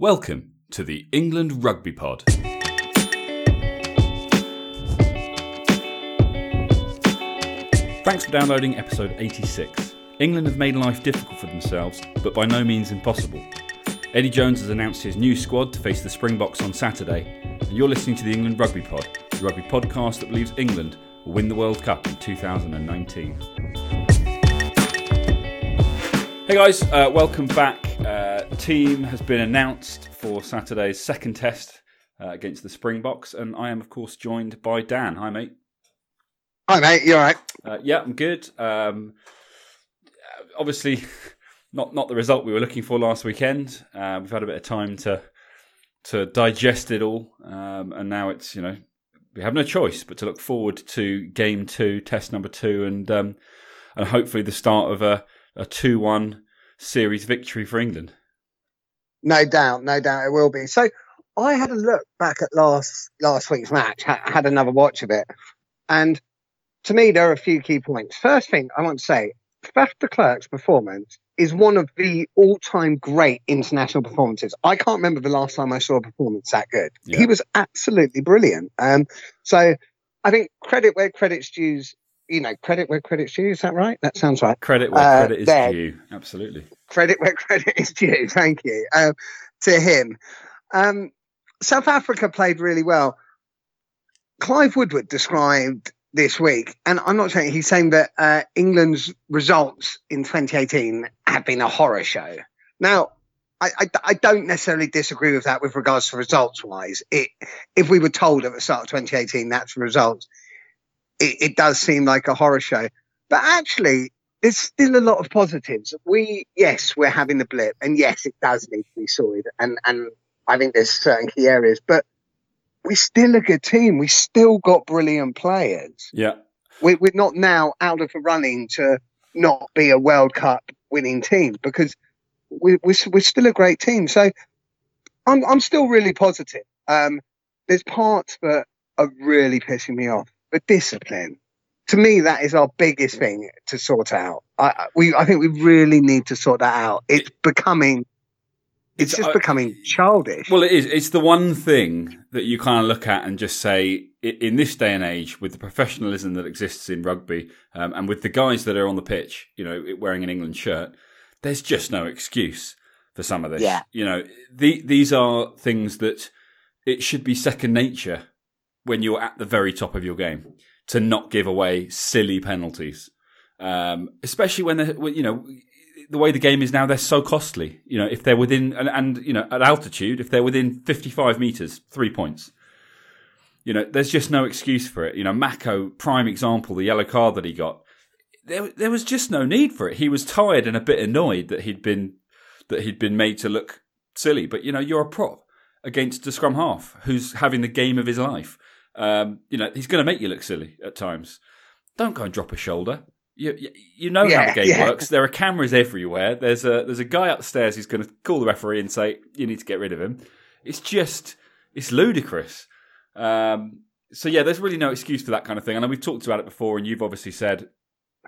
Welcome to the England Rugby Pod. Thanks for downloading episode 86. England have made life difficult for themselves, but by no means impossible. Eddie Jones has announced his new squad to face the Springboks on Saturday, and you're listening to the England Rugby Pod, the rugby podcast that believes England will win the World Cup in 2019. Hey guys, uh, welcome back. Team has been announced for Saturday's second test uh, against the Springboks, and I am, of course, joined by Dan. Hi, mate. Hi, mate. You all right? Uh, yeah, I'm good. Um, obviously, not not the result we were looking for last weekend. Uh, we've had a bit of time to to digest it all, um, and now it's you know we have no choice but to look forward to game two, test number two, and um, and hopefully the start of a a two one series victory for England. No doubt, no doubt it will be. So I had a look back at last last week's match, ha- had another watch of it, and to me there are a few key points. First thing I want to say, Faf de Klerk's performance is one of the all-time great international performances. I can't remember the last time I saw a performance that good. Yeah. He was absolutely brilliant. Um, so I think credit where credit's due. You know, credit where credit's due. Is that right? That sounds right. Credit where Uh, credit is there. due. Absolutely. Credit where credit is due. Thank you um, to him. Um, South Africa played really well. Clive Woodward described this week, and I'm not saying he's saying that uh, England's results in 2018 have been a horror show. Now, I, I, I don't necessarily disagree with that with regards to results wise. It, if we were told at the start of 2018 that's the results, it, it does seem like a horror show. But actually, there's still a lot of positives. We, yes, we're having the blip, and yes, it does need to be sorted, and and I think there's certain key areas, but we're still a good team. We still got brilliant players. Yeah. We, we're not now out of the running to not be a World Cup winning team because we, we're we're still a great team. So I'm I'm still really positive. Um, there's parts that are really pissing me off, but discipline to me, that is our biggest thing to sort out. I, we, I think we really need to sort that out. It's becoming, it's, It's- just I- becoming childish. Well, it is. It's the one thing that you kind of look at and just say, in this day and age, with the professionalism that exists in rugby, um, and with the guys that are on the pitch, you know, wearing an England shirt, there's just no excuse for some of this. Yeah. You know, the, these are things that it should be second nature when you're at the very top of your game to not give away silly penalties, um, especially when they're, you know the way the game is now. They're so costly. You know, if they're within and, and you know at altitude, if they're within 55 meters, three points. You know, there's just no excuse for it. You know, Mako, prime example, the yellow card that he got. There, there was just no need for it. He was tired and a bit annoyed that he'd been that he'd been made to look silly. But you know, you're a prop against a scrum half who's having the game of his life. Um, you know, he's going to make you look silly at times. Don't go and drop a shoulder. You, you, you know how the game yeah. works. There are cameras everywhere. There's a there's a guy upstairs who's going to call the referee and say you need to get rid of him. It's just it's ludicrous. Um, so yeah, there's really no excuse for that kind of thing. I know we've talked about it before, and you've obviously said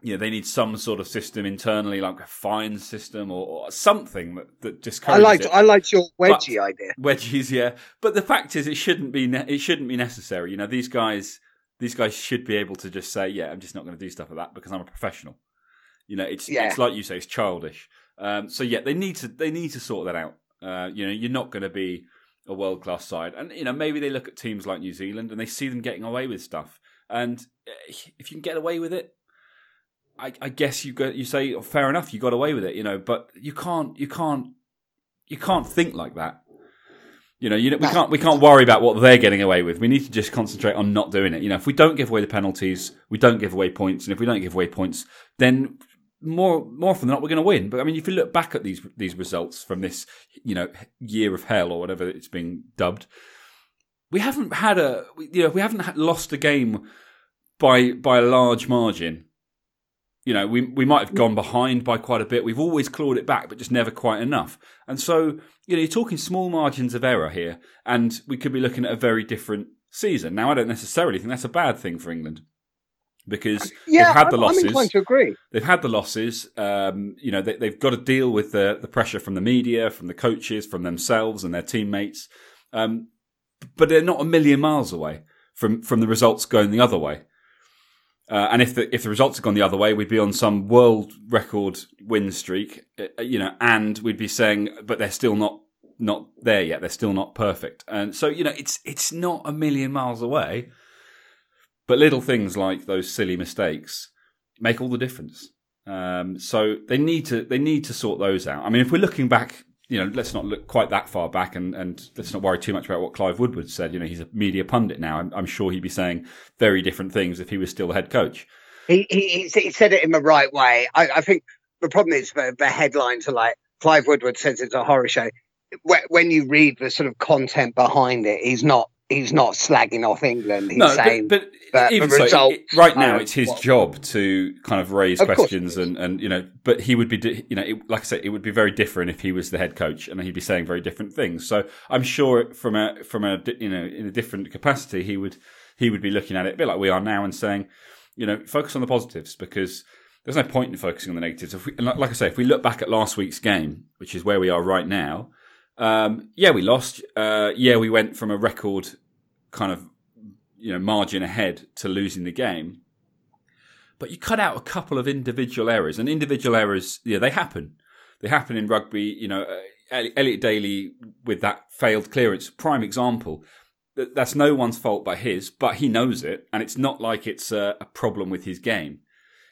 you know they need some sort of system internally, like a fine system or, or something that, that just I liked, it I liked your wedgie idea. wedgies, yeah. But the fact is, it shouldn't be ne- it shouldn't be necessary. You know, these guys these guys should be able to just say, yeah, I'm just not going to do stuff like that because I'm a professional. You know, it's Yeah. it's like you say, it's childish. Um, so yeah, they need to they need to sort that out. Uh, you know, you're not going to be a world class side, and you know maybe they look at teams like New Zealand and they see them getting away with stuff, and eh, if you can get away with it. I, I guess you go. You say oh, fair enough. You got away with it, you know. But you can't. You can't. You can't think like that. You know, you know, we can't we can't worry about what they're getting away with. We need to just concentrate on not doing it. You know, if we don't give away the penalties, we don't give away points, and if we don't give away points, then more more often than not we're going to win. But I mean, if you look back at these these results from this, you know, year of hell or whatever it's being dubbed, we haven't had a you know we haven't lost a game by by a large margin. You know, we we might have gone behind by quite a bit. We've always clawed it back, but just never quite enough. And so, you know, you're talking small margins of error here, and we could be looking at a very different season. Now, I don't necessarily think that's a bad thing for England. because Yeah, they've had the losses. I'm inclined to agree. They've had the losses. Um, you know, they, they've got to deal with the the pressure from the media, from the coaches, from themselves and their teammates. Um, but they're not a million miles away from from the results going the other way. Uh, and if the if the results had gone the other way, we'd be on some world record win streak, uh, you know, and we'd be saying, but they're still not not there yet. They're still not perfect, and so you know, it's it's not a million miles away. But little things like those silly mistakes make all the difference. Um, so they need to they need to sort those out. I mean, if we're looking back, you know, let's not look quite that far back, and, and let's not worry too much about what Clive Woodward said. You know, he's a media pundit now. I'm, I'm sure he'd be saying very different things if he was still the head coach. He, he, he said it in the right way. I, I think the problem is the, the headlines are like Clive Woodward says it's a horror show. When you read the sort of content behind it, he's not he's not slagging off England. He's no, saying, but, but, but so, result, it- right now it's his what- job to kind of raise Of questions and, and you know, but he would be, you know, it, like I said, it would be very different if he was the head coach and he'd be saying very different things. So I'm sure from a from a you know in a different capacity he would he would be looking at it a bit like we are now and saying, you know, focus on the positives because there's no point in focusing on the negatives. If we, like I say, if we look back at last week's game, which is where we are right now, um, yeah, we lost. Uh, yeah, we went from a record kind of you know margin ahead to losing the game. But you cut out a couple of individual errors, and individual errors, yeah, they happen. They happen in rugby. You know, uh, Elliot Daly with that failed clearance, prime example. That's no one's fault but his, but he knows it, and it's not like it's a, a problem with his game.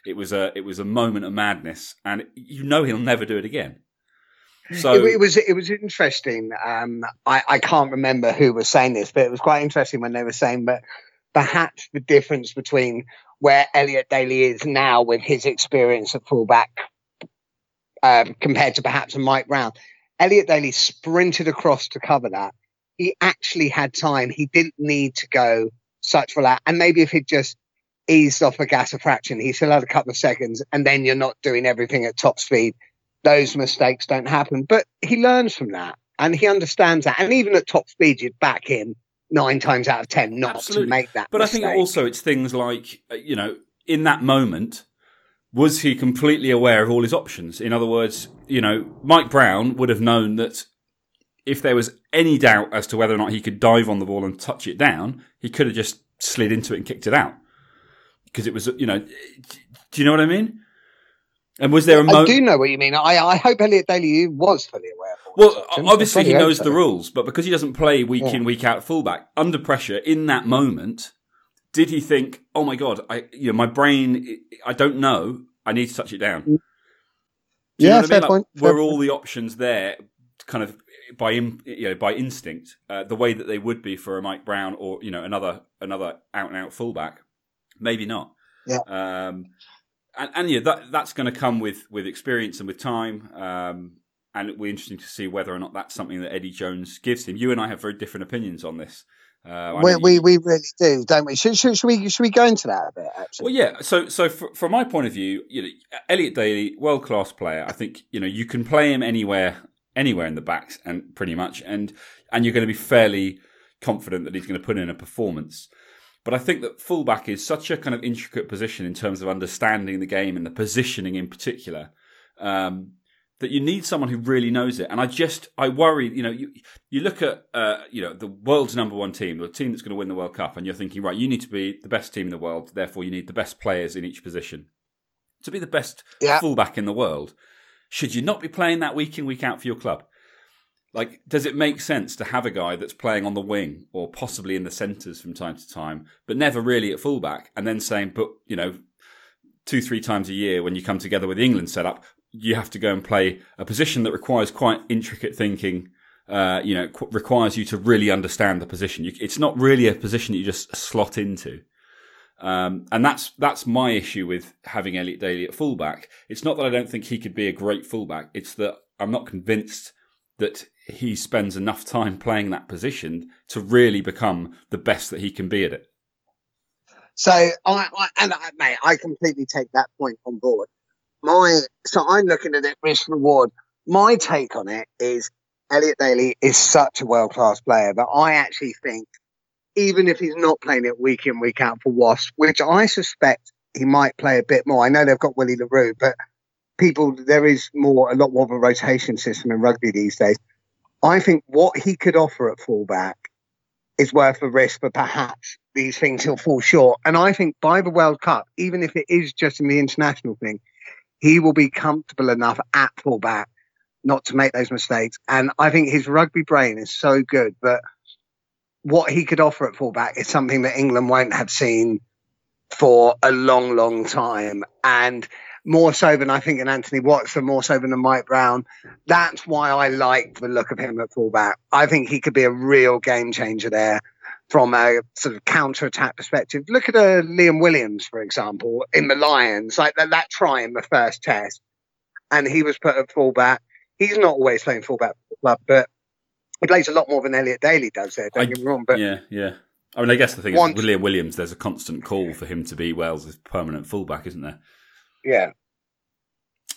It was a it was a moment of madness, and you know he'll never do it again. So it, it was it was interesting. Um, I, I can't remember who was saying this, but it was quite interesting when they were saying that perhaps the difference between where Elliot Daly is now with his experience at fullback um, compared to perhaps a Mike Brown. Elliot Daly sprinted across to cover that. He actually had time. He didn't need to go such for that. And maybe if he'd just eased off a gas a fraction, he still had a couple of seconds, and then you're not doing everything at top speed those mistakes don't happen. But he learns from that and he understands that. And even at top speed, you'd back him nine times out of ten not Absolutely. to make that. But I think also it's things like, uh, you know, in that moment, was he completely aware of all his options? In other words, you know, Mike Brown would have known that if there was any doubt as to whether or not he could dive on the ball and touch it down, he could have just slid into it and kicked it out. Because it was, you know, do you know what I mean? And was there a I moment? do know what you mean. I, I hope Elliot Daly was fully aware. Well, obviously he knows the rules, but because he doesn't play week Yeah. in week out fullback under pressure in that moment, did he think, "Oh my god, I you know my brain, I don't know, I need to touch it down." Do Yeah, what I fair mean? Like, point, fair were all the options there, kind of by you know by instinct, uh, the way that they would be for a Mike Brown or you know another another out and out fullback? Maybe not. Yeah. Um, and, and yeah, that that's going to come with with experience and with time. Um, and it'll be interesting to see whether or not that's something that Eddie Jones gives him. You and I have very different opinions on this. Uh, We, know we we really do, don't we? Should, should, should we should we go into that a bit? Actually, well, yeah. So, so fr from my point of view, you know, Elliot Daly, world class player. I think you know you can play him anywhere, anywhere in the backs, and pretty much, and and you're going to be fairly confident that he's going to put in a performance. But I think that fullback is such a kind of intricate position in terms of understanding the game and the positioning in particular. Um, that you need someone who really knows it, and I just I worry. You know, you you look at uh, you know the world's number one team, the team that's going to win the World Cup, and you're thinking, right, you need to be the best team in the world. Therefore, you need the best players in each position to be the best Yeah. fullback in the world. Should you not be playing that week in week out for your club? Like, does it make sense to have a guy that's playing on the wing or possibly in the centres from time to time, but never really at fullback, and then saying, but you know, two three times a year when you come together with the England setup, you have to go and play a position that requires quite intricate thinking. Uh, you know, qu- requires you to really understand the position. You, it's not really a position that you just slot into. Um, and that's that's my issue with having Elliot Daly at fullback. It's not that I don't think he could be a great fullback. It's that I'm not convinced that he spends enough time playing that position to really become the best that he can be at it. So I, I and I, mate, I completely take that point on board. My so I'm looking at it risk reward. My take on it is Elliot Daly is such a world class player, that I actually think even if he's not playing it week in week out for Wasps, which I suspect he might play a bit more. I know they've got Willie le Roux, but people, there is more, a lot more of a rotation system in rugby these days. I think what he could offer at fullback is worth the risk, but perhaps these things he'll fall short. And I think by the World Cup, even if it is just in the international thing, he will be comfortable enough at fullback not to make those mistakes. And I think his rugby brain is so good, but what he could offer at fullback is something that England won't have seen for a long, long time. And more so than I think in Anthony Watson, more so than Mike Brown. That's why I like the look of him at fullback. I think he could be a real game changer there from a sort of counter attack perspective. Look at uh, Liam Williams, for example, in the Lions, like that, that try in the first test, and he was put at fullback. He's not always playing fullback for the club, but he plays a lot more than Elliot Daly does there. Don't I, get me wrong, but yeah, yeah. I mean, I guess the thing once, is, Liam Williams, there's a constant call for him to be Wales' permanent fullback, isn't there? Yeah.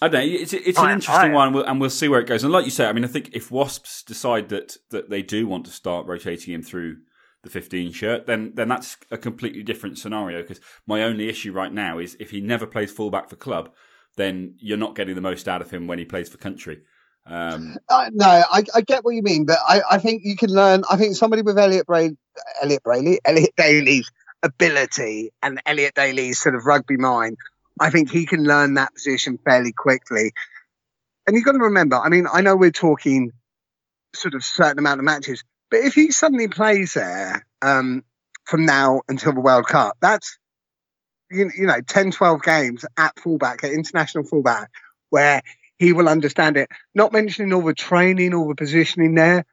I don't know. It's it's an I, interesting I, one, and we'll, and we'll, see where it goes. And like you say, I mean, I think if Wasps decide that that they do want to start rotating him through the 15 shirt, then then that's a completely different scenario. Because my only issue right now is if he never plays fullback for club, then you're not getting the most out of him when he plays for country. Um, uh, no, I, I, get what you mean, but I, I, think you can learn. I think somebody with Elliot Bray, Elliot Brayley, Elliot Daly's ability and Elliot Daly's sort of rugby mind I think he can learn that position fairly quickly. And you've got to remember, I mean, I know we're talking sort of certain amount of matches, but if he suddenly plays there um, from now until the World Cup, that's, you, you know, 10, 12 games at fullback, at international fullback, where he will understand it. Not mentioning all the training, all the positioning there.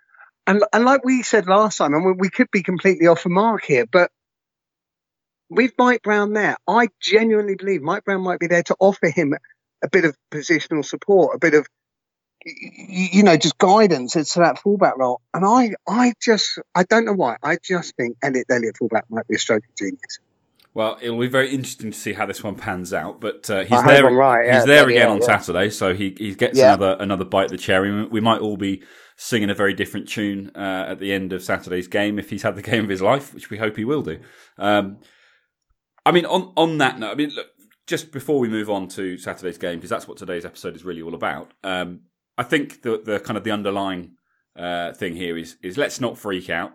And, and like we said last time, and we could be completely off the mark here, but with Mike Brown there, I genuinely believe Mike Brown might be there to offer him a bit of positional support, a bit of you know, just guidance to that fullback role. And I, I just, I don't know why. I just think Elliot Elliot fullback might be a stroke of genius. Well, it'll be very interesting to see how this one pans out. But uh, he's there. Right, yeah, he's there again yeah, on yeah. Saturday, so he he gets another another bite of the cherry. We might all be singing a very different tune uh, at the end of Saturday's game if he's had the game of his life, which we hope he will do. Um, I mean, on on that note, I mean, look, just before we move on to Saturday's game, because that's what today's episode is really all about. Um, I think the the kind of the underlying uh, thing here is is let's not freak out.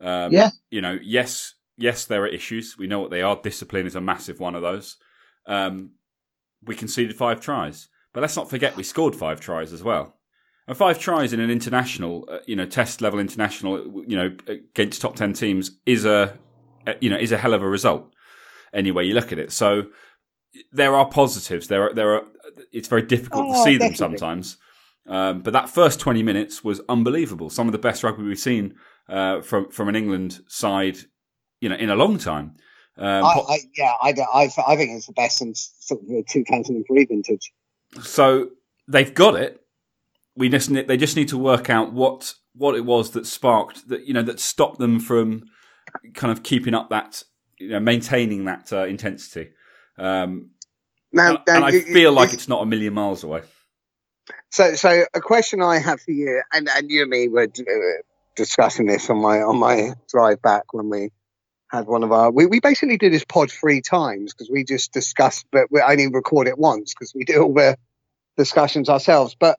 Um, yeah. You know, yes, yes, there are issues. We know what they are. Discipline is a massive one of those. Um, we conceded five tries, but let's not forget we scored five tries as well. And five tries in an international, uh, you know, test level international, you know, against top ten teams is a, you know, is a hell of a result any way you look at it. So there are positives. There are there are. It's very difficult oh, to see definitely. them sometimes. Um, but that first twenty minutes was unbelievable. Some of the best rugby we've seen uh, from from an England side, you know, in a long time. Um, I, I, yeah, I, I, I think it's the best since sort of 2003 vintage. So they've got it. We just they just need to work out what what it was that sparked that you know that stopped them from kind of keeping up that you know, maintaining that uh, intensity. Um, now, and, and I feel like it's not a million miles away. So, so a question I have for you, and, and you and me were uh, discussing this on my on my drive back when we had one of our. We, we basically did this pod three times because we just discussed, but we only record it once because we do all the discussions ourselves. But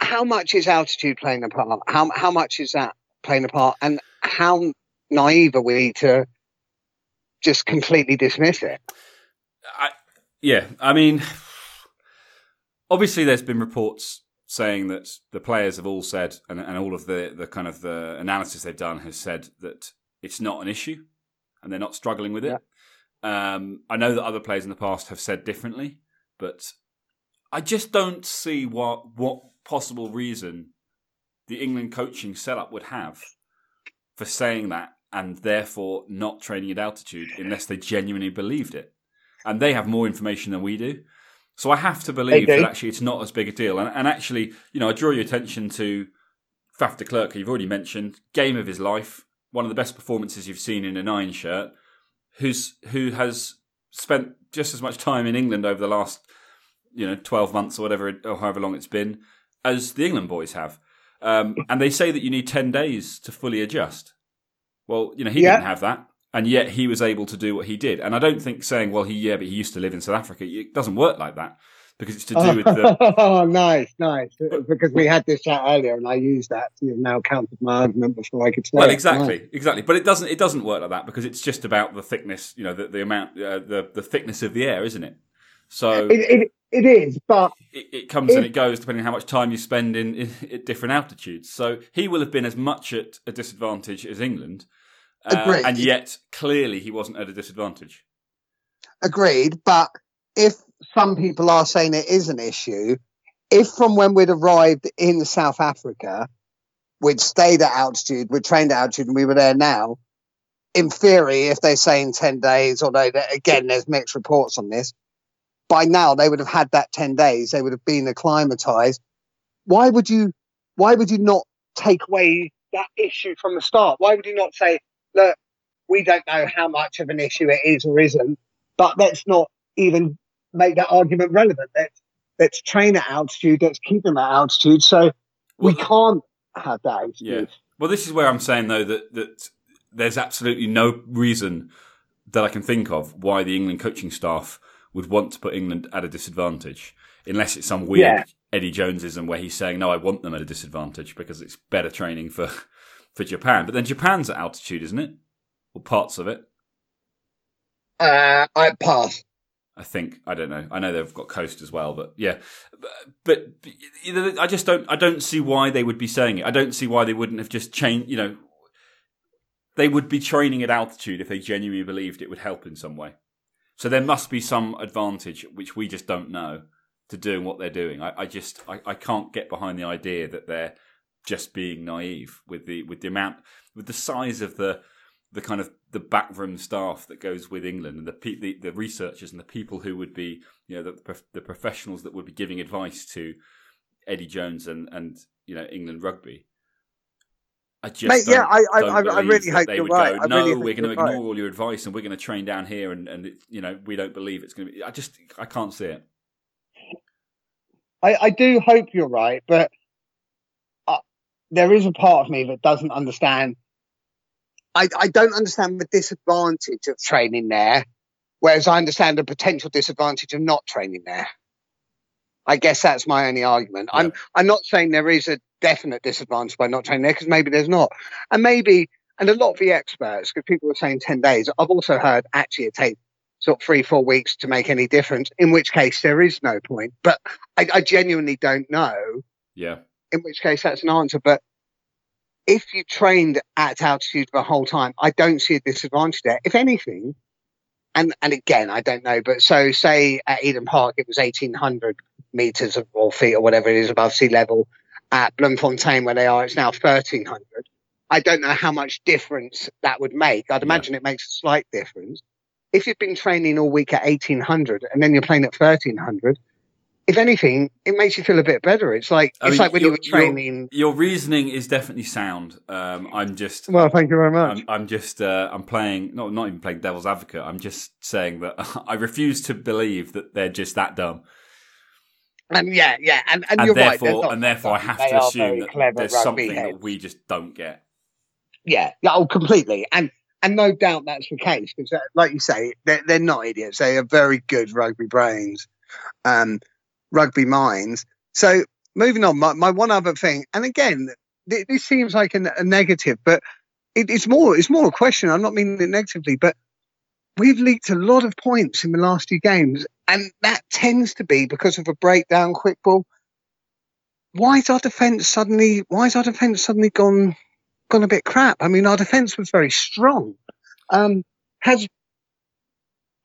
how much is altitude playing a part? How how much is that playing a part? And how naive are we to just completely dismiss it. I, yeah, I mean, obviously, there's been reports saying that the players have all said, and, and all of the, the kind of the analysis they've done has said that it's not an issue, and they're not struggling with it. Yeah. Um, I know that other players in the past have said differently, but I just don't see what what possible reason the England coaching setup would have for saying that and therefore not training at altitude unless they genuinely believed it. And they have more information than we do. So I have to believe that actually it's not as big a deal. And, and actually, you know, I draw your attention to Faf de Klerk, who you've already mentioned, game of his life, one of the best performances you've seen in a nine shirt, who's who has spent just as much time in England over the last, you know, twelve months or whatever, or however long it's been, as the England boys have. Um, and they say that you need ten days to fully adjust. Well, you know, he yeah. didn't have that. and yet he was able to do what he did. And I don't think saying, "Well, he yeah, but he used to live in South Africa," it doesn't work like that because it's to do with the. oh, nice, nice. Because we had this chat earlier, and I used that. You've now countered my argument before I could say. Well, it. exactly, Nice. exactly. But it doesn't. It doesn't work like that because it's just about the thickness. You know, the, the amount, uh, the the thickness of the air, isn't it? So It, it, it is, but it, it comes and it goes depending on how much time you spend in, in at different altitudes. So he will have been as much at a disadvantage as England, uh, Agreed. and yet clearly he wasn't at a disadvantage. agreed. But if some people are saying it is an issue, if from when we'd arrived in South Africa, we'd stayed at altitude, we'd trained at altitude, and we were there now, in theory, if they're saying 10 days, although again, there's mixed reports on this, by now they would have had that 10 days, they would have been acclimatized. Why would you, why would you not take away that issue from the start? Why would you not say, look, we don't know how much of an issue it is or isn't, but let's not even make that argument relevant. Let's, let's train at altitude, let's keep them at altitude. So we can't have that Yeah. Well, this is where I'm saying though that that there's absolutely no reason that I can think of why the England coaching staff would want to put England at a disadvantage, unless it's some weird Yeah. Eddie Jonesism where he's saying, "No, I want them at a disadvantage because it's better training for for Japan." But then Japan's at altitude, isn't it? Or parts of it. Uh, I pass. I think I don't know. I know they've got coast as well, but yeah. But, but you know, I just don't. I don't see why they would be saying it. I don't see why they wouldn't have just changed. You know, they would be training at altitude if they genuinely believed it would help in some way. So there must be some advantage which we just don't know to doing what they're doing. I, I just I, I can't get behind the idea that they're just being naive with the with the amount with the size of the the kind of the backroom staff that goes with England and the, pe- the the researchers and the people who would be you know the the professionals that would be giving advice to Eddie Jones and and you know England rugby. I just Mate, yeah, I- I- I- I really hope they you're would right. go. No, really we're going to ignore right." all your advice and we're going to train down here and and it, you know we don't believe it's going to be. I just I can't see it. I, I do hope you're right, but there is a part of me that doesn't understand. I, I don't understand the disadvantage of training there, whereas I understand the potential disadvantage of not training there. I guess that's my only argument. I'm I'm not saying there is a definite disadvantage by not training there because maybe there's not, and maybe and a lot of the experts because people are saying ten days. I've also heard actually it takes sort of three four weeks to make any difference. In which case there is no point. But I, I genuinely don't know. Yeah, In which case that's an answer. But if you trained at altitude the whole time, I don't see a disadvantage there. If anything, and and again I don't know, but so say at Eden Park it was eighteen hundred meters of or feet or whatever it is above sea level. At Bloemfontein where they are, it's now thirteen hundred. I don't know how much difference that would make. I'd Yeah. imagine it makes a slight difference. If you've been training all week at eighteen hundred and then you're playing at thirteen hundred, if anything, it makes you feel a bit better. It's like I it's mean, like when you you're- were training. your reasoning is definitely sound. Um, I'm just Well, thank you very much. I'm, I'm just uh, I'm playing not not even playing devil's advocate. I'm just saying that I refuse to believe that they're just that dumb, And yeah, yeah, and, and, and you're right. therefore not and therefore I have to assume that there's something heads. that we just don't get. Yeah, oh, completely. And and no doubt that's the case because, uh, like you say, they're, they're not idiots. They are very good rugby brains, um, rugby minds. So moving on, my, my one other thing, and again, th- this seems like a, a negative, but it, it's more it's more a question. I'm not meaning it negatively, but we've leaked a lot of points in the last few games, and that tends to be because of a breakdown, quick ball. Why is our defence suddenly? Why is our defence suddenly gone? gone a bit crap. I mean, our defence was very strong. Um, has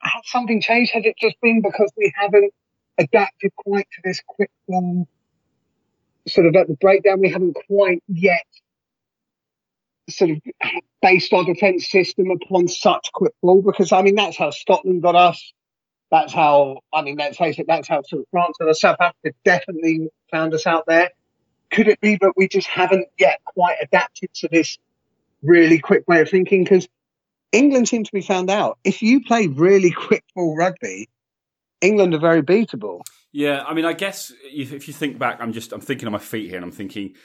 has something changed? Has it just been because we haven't adapted quite to this quick ball sort of at the breakdown? We haven't quite yet sort of based our defence system upon such quick ball because I mean that's how Scotland got us. That's how I mean let's face it, that's how sort of France and South Africa definitely found us out there could it be that we just haven't yet quite adapted to this really quick way of thinking? Because England seem to be found out. If you play really quick ball rugby, England are very beatable. Yeah, I mean, I guess if, if you think back, I'm just I'm thinking on my feet here, and I'm thinking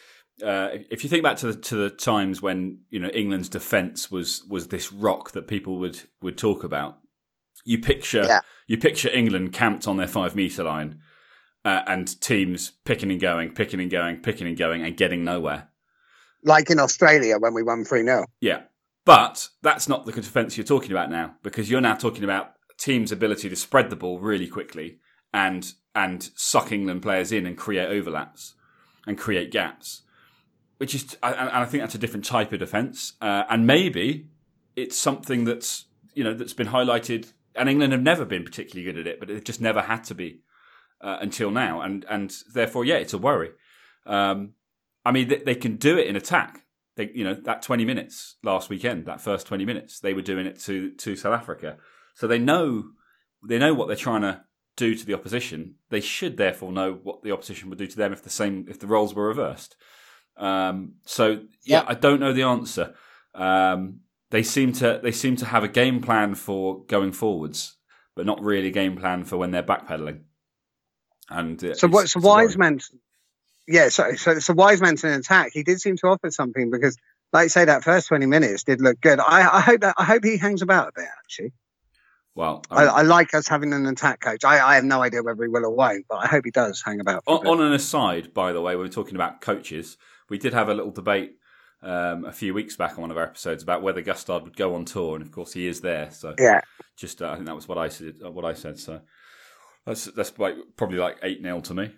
uh, if you think back to the to the times when you know England's defence was was this rock that people would would talk about, you picture Yeah. you picture England camped on their five metre line, uh, and teams picking and going, picking and going, picking and going, and getting nowhere. Like in Australia when we won 3 0. Yeah, but that's not the defence you're talking about now, because you're now talking about teams' ability to spread the ball really quickly and and suck England players in and create overlaps and create gaps, which is and I think that's a different type of defence, uh, and maybe it's something that's you know that's been highlighted, and England have never been particularly good at it, but they've just never had to be uh, until now, and and therefore, yeah, it's a worry. Um, I mean, they, they can do it in attack. They, you know, that twenty minutes last weekend, that first twenty minutes, they were doing it to to South Africa, so they know they know what they're trying to do to the opposition. They should therefore know what the opposition would do to them if the same if the roles were reversed. Um, so yeah. I don't know the answer. Um, they seem to they seem to have a game plan for going forwards, but not really a game plan for when they're backpedaling. And uh, So it's a worry. Wiseman? Yeah, so so so Wiseman's an attack. He did seem to offer something because, like you say, that first twenty minutes did look good. I, I hope that I hope he hangs about a bit. Actually, Well, I, um, I like us having an attack coach. I, I have no idea whether he will or won't, but I hope he does hang about. On, on an aside, by the way, when we're talking about coaches, we did have a little debate um, a few weeks back on one of our episodes about whether Gustard would go on tour, and of course he is there. So yeah, just uh, I think that was what I said. uh, What I said. So that's that's like probably like eight 0 to me.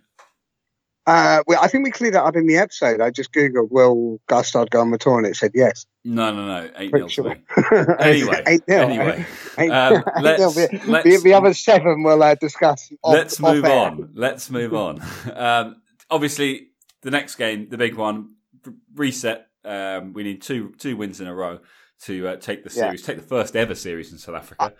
Uh, well, I think we cleared that up in the episode. I just googled will Gustard go on the tour, and it said yes. No, no, no, eight 0 Pretty to sure. Anyway, Eight nil. anyway, Eight- um, eight let's- the, let's- the, the other seven we'll uh, discuss. Off, Let's move air. on. Let's move on. Um, obviously, the next game, the big one, reset. Um, we need two two wins in a row to uh, take the Yeah. series, take the first ever series in South Africa.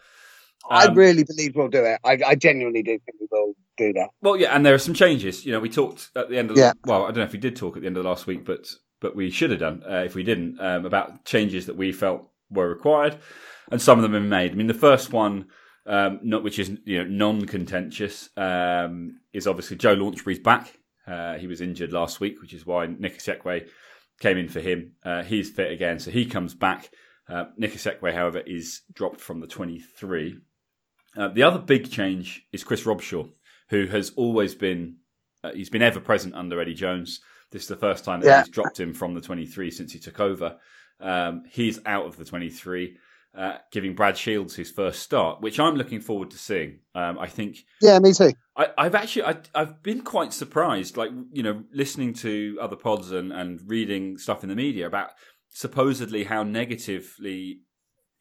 I Um, really believe we'll do it. I, I genuinely do think we will do that. Well, yeah, and there are some changes. You know, we talked at the end of Yeah. well, I don't know if we did talk at the end of last week, but but we should have done uh, if we didn't um, about changes that we felt were required, and some of them have been made. I mean, the first one, um, not which is you know non-contentious, um, is obviously Joe Launchbury's back. Uh, he was injured last week, which is why Nick Isiekwe came in for him. Uh, he's fit again, so he comes back. Uh, Nick Isiekwe, however, is dropped from the 23. Uh, the other big change is Chris Robshaw who has always been uh, he's been ever present under Eddie Jones. This is the first time that Yeah. he's dropped him from the 23 since he took over. Um, he's out of the 23, uh, giving Brad Shields his first start, which I'm looking forward to seeing. Um, I think Yeah, me too. I, I've actually I, I've been quite surprised, like you know, listening to other pods and, and reading stuff in the media about supposedly how negatively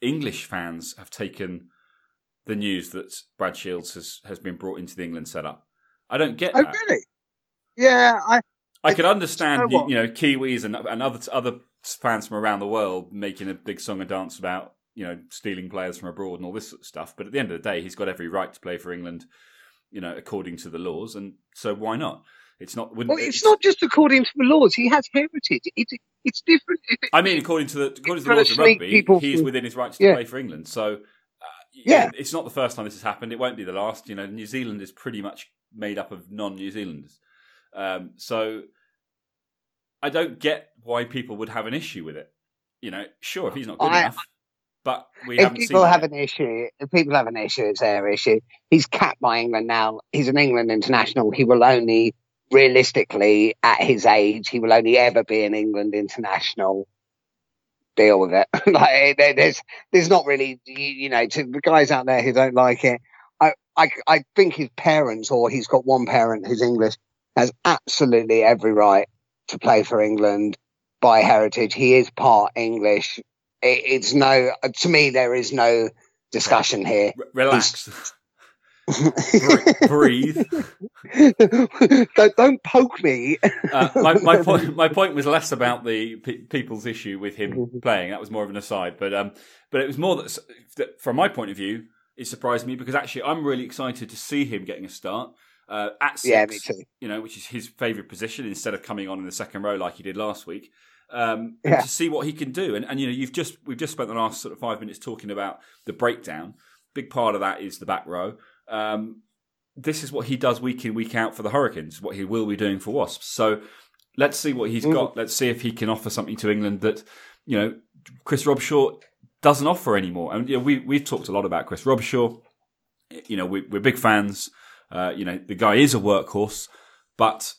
English fans have taken the news that Brad Shields has, has been brought into the England setup. I don't get Oh, that. really? Yeah, I I could understand, You know you, you know, Kiwis and, and other other fans from around the world making a big song and dance about, you know, stealing players from abroad and all this sort of stuff. But at the end of the day, he's got every right to play for England, you know, according to the laws, and so why not? It's not. Wouldn't, well, it's not just according to the laws. He has heritage. It's it's different. I mean, according to the according to the laws of rugby, people he's from- within his rights to Yeah. play for England. So, Yeah. it's not the first time this has happened. It won't be the last. You know, New Zealand is pretty much made up of non-New Zealanders. Um, so, I don't get why people would have an issue with it. You know, sure, if he's not good I- enough, but we if people have yet. an issue, if people have an issue, it's their issue. He's capped by England now. He's an England international. He will only, realistically, at his age, he will only ever be an England international. Deal with it. like eh, there- there's, there's not really, you, you know, to the guys out there who don't like it. I, I, I think his parents, or he's got one parent who's English, has absolutely every right to play for England by heritage. He is part English it, it's no to me there is no discussion here relax, breathe. don't, don't poke me Uh, my, my point, my point was less about the pe- people's issue with him Mhm. playing. That was more of an aside, but um, but it was more that, that from my point of view, it surprised me because actually I'm really excited to see him getting a start uh, at six. yeah You know, which is his favourite position instead of coming on in the second row like he did last week. Um, Yeah. to see what he can do, and, and you know, you've just we've just spent the last sort of five minutes talking about the breakdown. Big part of that is the back row. Um, this is what he does week in week out for the Hurricanes. What he will be doing for Wasps. So Let's see what he's got. Let's see if he can offer something to England that you know Chris Robshaw doesn't offer anymore. And you know, we we've talked a lot about Chris Robshaw. You know, we, are big fans. Uh, you know, the guy is a workhorse, but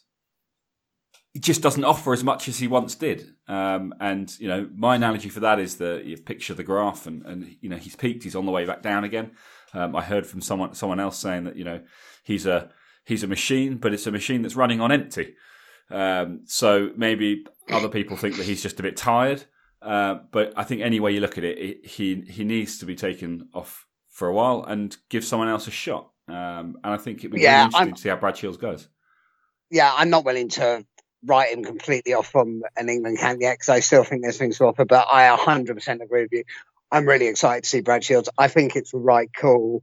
he just doesn't offer as much as he once did. Um, and you know, my analogy for that is that you picture the graph, and, and you know, he's peaked, he's on the way back down again. Um, I heard from someone someone else saying that you know he's a he's a machine, but it's a machine that's running on empty. Um, so maybe other people think that he's just a bit tired. Uh, but I think any way you look at it, he he needs to be taken off for a while and give someone else a shot. Um, and I think it'd be yeah, really interesting I'm, to see how Brad Shields goes. Yeah, I'm not willing to write him completely off from an England camp yet because I still think there's things to offer. But I 100% agree with you. I'm really excited to see Brad Shields. I think it's the right call.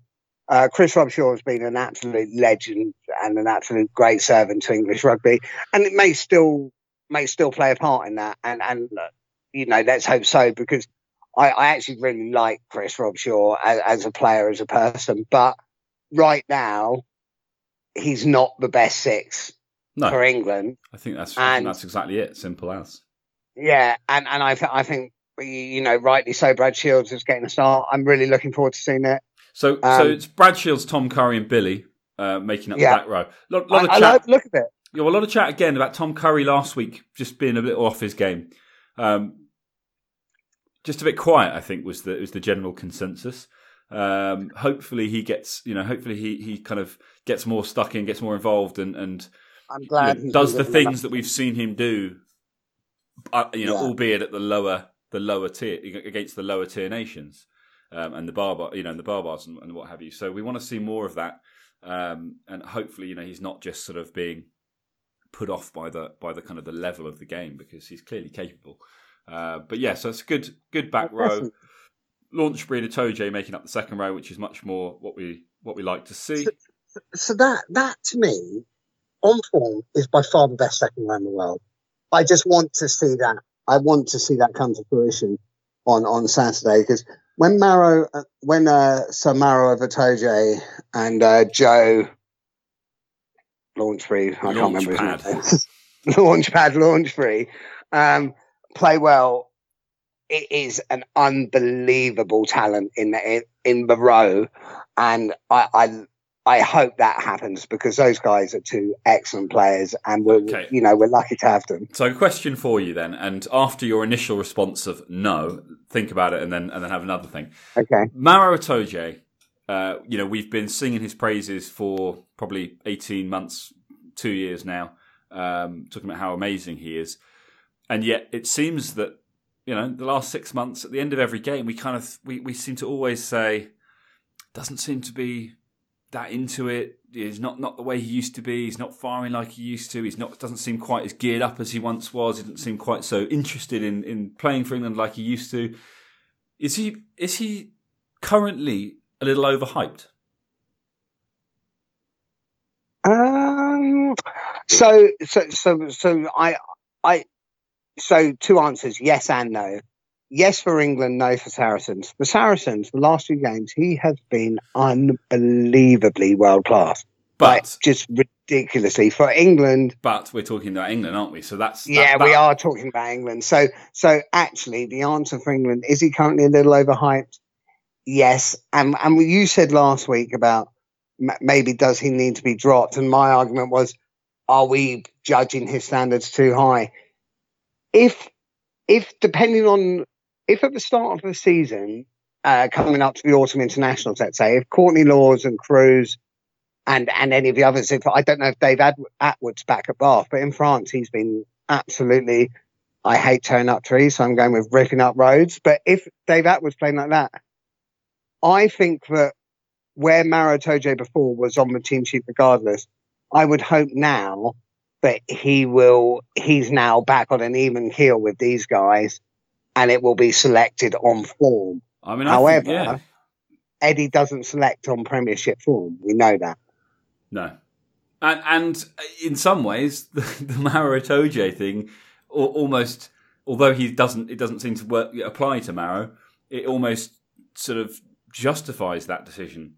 Uh, Chris Robshaw has been an absolute legend and an absolute great servant to English rugby, and it may still may still play a part in that. And and uh, you know, let's hope so because I, I actually really like Chris Robshaw as, as a player, as a person. But right now, he's not the best six no, for England. I think that's and, that's exactly it. Simple as. Yeah, and and I th- I think you know rightly so. Brad Shields is getting a start. I'm really looking forward to seeing it. So um, so it's Brad Shields, Tom Curry, and Billy uh, making up yeah. the back row. Lot, lot of I, chat. I look at it. Yeah, well, a lot of chat again about Tom Curry last week just being a bit off his game. Um, just a bit quiet, I think, was the was the general consensus. Um, hopefully, he gets you know. Hopefully, he he kind of gets more stuck in, gets more involved, and and I'm glad you know, does the things that we've seen him do. Uh, you know, yeah. albeit at the lower the lower tier against the lower tier nations um, and the bar, you know, and the Baa-Baas and, and, what have you. So we want to see more of that, um, and hopefully, you know, he's not just sort of being put off by the by the kind of the level of the game because he's clearly capable. Uh, but yeah, so it's a good good back row. Launch and Itoje making up the second row, which is much more what we what we like to see. So, so that that to me, on form, is by far the best second row in the world. I just want to see that. I want to see that come to fruition on on Saturday because when Maro, uh, when uh, Sir Maro of Itoje and uh, Joe Launchbury, I can't remember his name. Launchpad Launchbury. Um, play well, it is an unbelievable talent in the in the row, and I, I I hope that happens because those guys are two excellent players, and we're okay. you know we're lucky to have them. So, a question for you then, and after your initial response of no, think about it, and then and then have another thing. Okay, Maro Itoje, uh, you know we've been singing his praises for probably eighteen months, two years now, um, talking about how amazing he is and yet it seems that you know the last six months at the end of every game we kind of we, we seem to always say doesn't seem to be that into it. He's not not the way he used to be. He's not firing like he used to. He's not doesn't seem quite as geared up as he once was. He doesn't seem quite so interested in in playing for england like he used to. Is he is he currently a little overhyped? Um so so so so i i so two answers, yes and no. Yes for England, no for Saracens. For Saracens, the last few games, he has been unbelievably world class. But like, just ridiculously for England. But we're talking about England, aren't we? So that's that, yeah, that. we are talking about England. So so actually, the answer for England is he currently a little overhyped? Yes, and and you said last week about maybe does he need to be dropped? And my argument was, are we judging his standards too high? if if depending on if at the start of the season, uh, coming up to the autumn internationals, let's say, if Courtney Lawes and Cruz and and any of the others, if I don't know if Dave Ad- Attwood's back at Bath, but in France he's been absolutely. I hate tearing up trees, so I'm going with ripping up roads. But if Dave Attwood's playing like that, I think that where Maro Itoje before was on the team sheet regardless, I would hope now that he will he's now back on an even keel with these guys and it will be selected on form. I mean, I however, think, yeah. Eddie doesn't select on Premiership form. We know that. No, and and in some ways, the, the Maro Itoje thing, almost although he doesn't, it doesn't seem to work apply to Maro. It almost sort of justifies that decision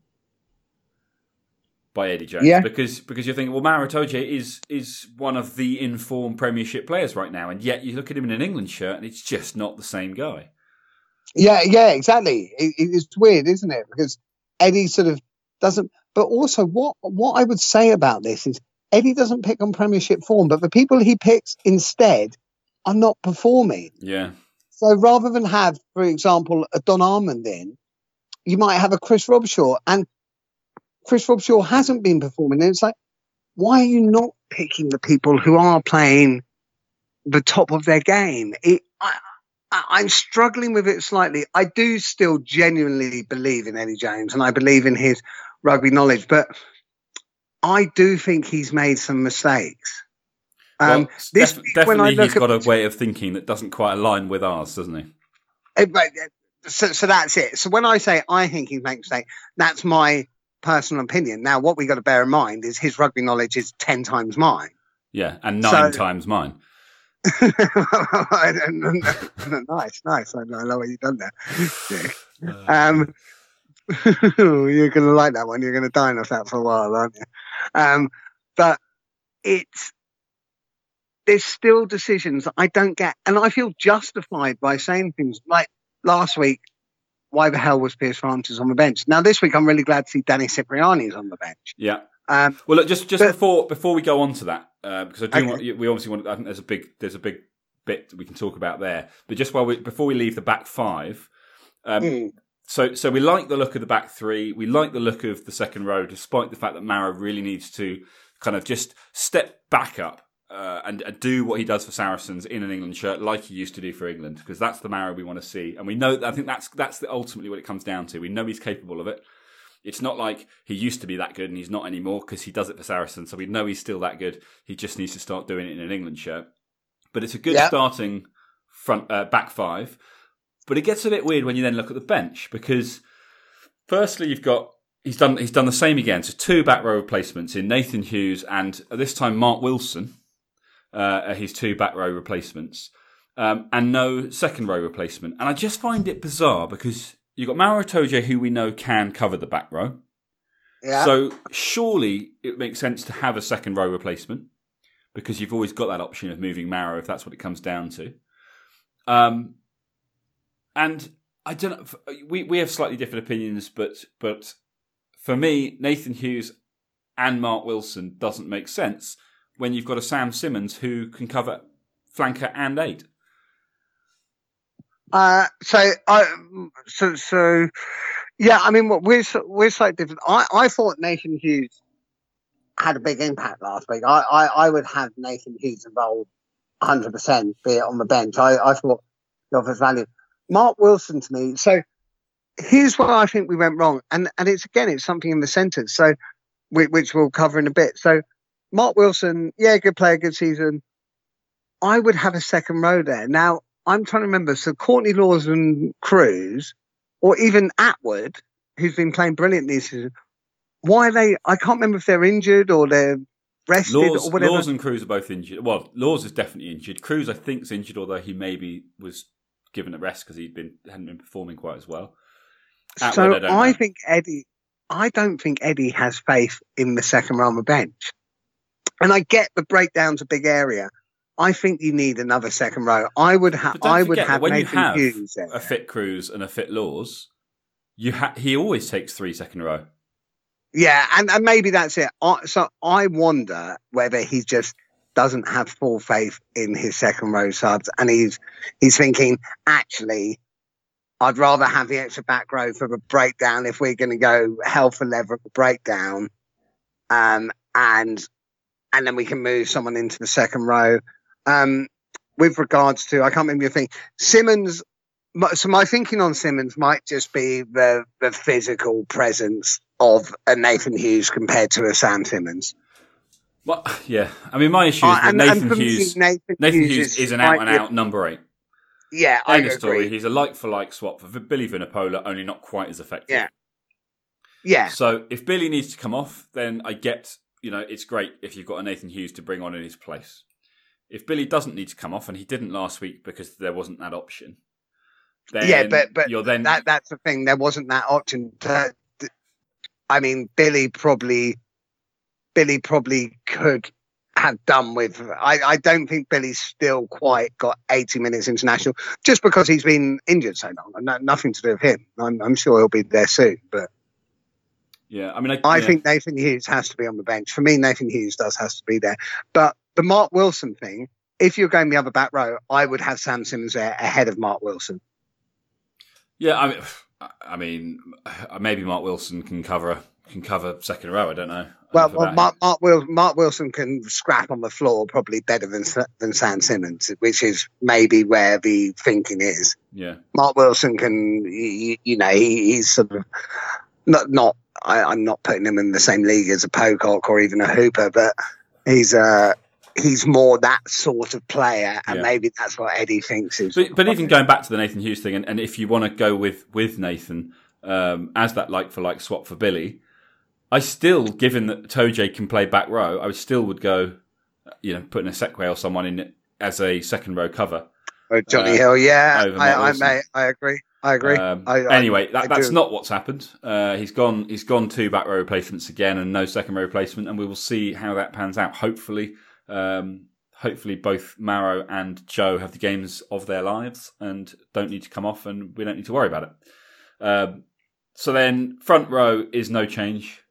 by Eddie Jones Yeah. because because you're thinking, well, Maro Itoje is is one of the informed Premiership players right now, and yet you look at him in an England shirt, and it's just not the same guy. Yeah, yeah, exactly. It, it's weird, isn't it? Because Eddie sort of doesn't. But also, what what I would say about this is Eddie doesn't pick on Premiership form, but the people he picks instead are not performing. Yeah, So rather than have, for example, a Don Armand in, you might have a Chris Robshaw, and Chris Robshaw hasn't been performing. And it's like, why are you not picking the people who are playing the top of their game? It, I, I'm struggling with it slightly. I do still genuinely believe in Eddie Jones and I believe in his rugby knowledge, but I do think he's made some mistakes. Um, well, this def- week when I definitely he's got a way of thinking that doesn't quite align with ours, doesn't he? But, uh, so, so that's it. So when I say I think he's making a mistake, that's my personal opinion. Now, what we got to bear in mind is his rugby knowledge is ten times mine. Yeah, and nine So- times mine. I don't know. nice, nice. I know what you've done there. Um, you're going to like that one. You're going to dine off that for a while, aren't you? Um, but it's there's still decisions I don't get, and I feel justified by saying things like last week. Why the hell was Piers Francis on the bench? Now this week, I'm really glad to see Danny Cipriani is on the bench. yeah. Um, Well, look, just just But- before before we go on to that, uh, because I do Okay. want we obviously want. I think there's a big there's a big bit that we can talk about there. But just while we before we leave the back five, um, mm, so so we like the look of the back three. We like the look of the second row, despite the fact that Maro really needs to kind of just step back up. Uh, and, and do what he does for Saracens in an England shirt, like he used to do for England, because that's the Maro we want to see, and we know. I think that's that's the, ultimately what it comes down to. We know he's capable of it. It's not like he used to be that good and he's not anymore because he does it for Saracens. So we know he's still that good. He just needs to start doing it in an England shirt. But it's a good Yeah. starting front uh, back five. But it gets a bit weird when you then look at the bench because firstly you've got he's done he's done the same again. So two back row replacements in Nathan Hughes and this time Mark Wilson, uh, his two back row replacements. Um, and no second row replacement. And I just find it bizarre because you've got Maro Itoje, who we know can cover the back row. yeah, So surely it makes sense to have a second row replacement because you've always got that option of moving Maro if that's what it comes down to. Um, and I don't know. We we have slightly different opinions, but but for me, Nathan Hughes and Mark Wilson doesn't make sense when you've got a Sam Simmonds who can cover flanker and eight. Uh, so, I, so, so, yeah. I mean, we're so- we're slightly different. I, I thought Nathan Hughes had a big impact last week. I, I, I would have Nathan Hughes involved 100 percent, be it on the bench. I, I thought he offers value. Mark Wilson to me. So, here's where I think we went wrong, and and it's again, it's something in the sentence. So, which we'll cover in a bit. So, Mark Wilson, yeah, good player, good season. I would have a second row there. Now, I'm trying to remember. So Courtney Lawes and Kruis, or even Attwood, who's been playing brilliantly this season. Why are they? I can't remember if they're injured or they're rested Lawes, or whatever. Lawes and Kruis are both injured. Well, Lawes is definitely injured. Kruis, I think, is injured, although he maybe was given a rest because he'd been hadn't been performing quite as well. Attwood, so I I think Eddie. I don't think Eddie has faith in the second row on the bench. And I get the breakdown's a big area. I think you need another second row. I would have. I would have when you Nathan have Hughes there. a fit Kruis and a fit Lawes, you ha- he always takes three second row. Yeah, and, and maybe that's it. I, so I wonder whether he just doesn't have full faith in his second row subs, and he's he's thinking, actually, I'd rather have the extra back row for the breakdown if we're going to go hell for leather breakdown, um, and and then we can move someone into the second row. Um, with regards to, I can't remember your thing, Simmonds. So my thinking on Simmonds might just be the the physical presence of a Nathan Hughes compared to a Sam Simmonds. Well, yeah. I mean, my issue is Uh, and, Nathan Hughes. Nathan, Nathan Hughes, Hughes is an out and out number eight. Yeah, I of story. agree. He's a like for like swap for Billy Vunipola, only not quite as effective. Yeah. Yeah, So if Billy needs to come off, then I get, you know, it's great if you've got a Nathan Hughes to bring on in his place. If Billy doesn't need to come off, and he didn't last week because there wasn't that option, then Yeah, but- but you're then that that's the thing. There wasn't that option. I mean, Billy probably Billy probably could have done with. I, I don't think Billy's still quite got 80 minutes international just because he's been injured so long. No, nothing to do with him. I'm, I'm sure he'll be there soon, but. Yeah, I mean, I, I yeah. think Nathan Hughes has to be on the bench. For me, Nathan Hughes does has to be there. But the Mark Wilson thing, if you're going the other back row, I would have Sam Simmonds there ahead of Mark Wilson. Yeah, I mean, I mean, maybe Mark Wilson can cover can cover second row. I don't know. Well, well Mark, Mark, Mark, Wilson can scrap on the floor probably better than than Sam Simmonds, which is maybe where the thinking is. Yeah, Mark Wilson can, you, you know, he, he's sort of not not. I, am not putting him in the same league as a Pocock or even a Hooper, but he's uh he's more that sort of player, and yeah. maybe that's what Eddie thinks is. But, but even going back to the Nathan Hughes thing, and, and if you want to go with with Nathan um, as that like for like swap for Billy, I still, given that Itoje can play back row, I still would go, you know, putting Isiekwe or someone in as a second row cover. Oh, Jonny uh, Hill, yeah, I, I, may, I agree. I agree. Um, I, anyway, that, that's not what's happened. Uh, he's gone. He's gone two back row replacements again, and no second row replacement. And we will see how that pans out. Hopefully, um, hopefully both Maro and Joe have the games of their lives and don't need to come off, and we don't need to worry about it. Um, so then, front row is no change.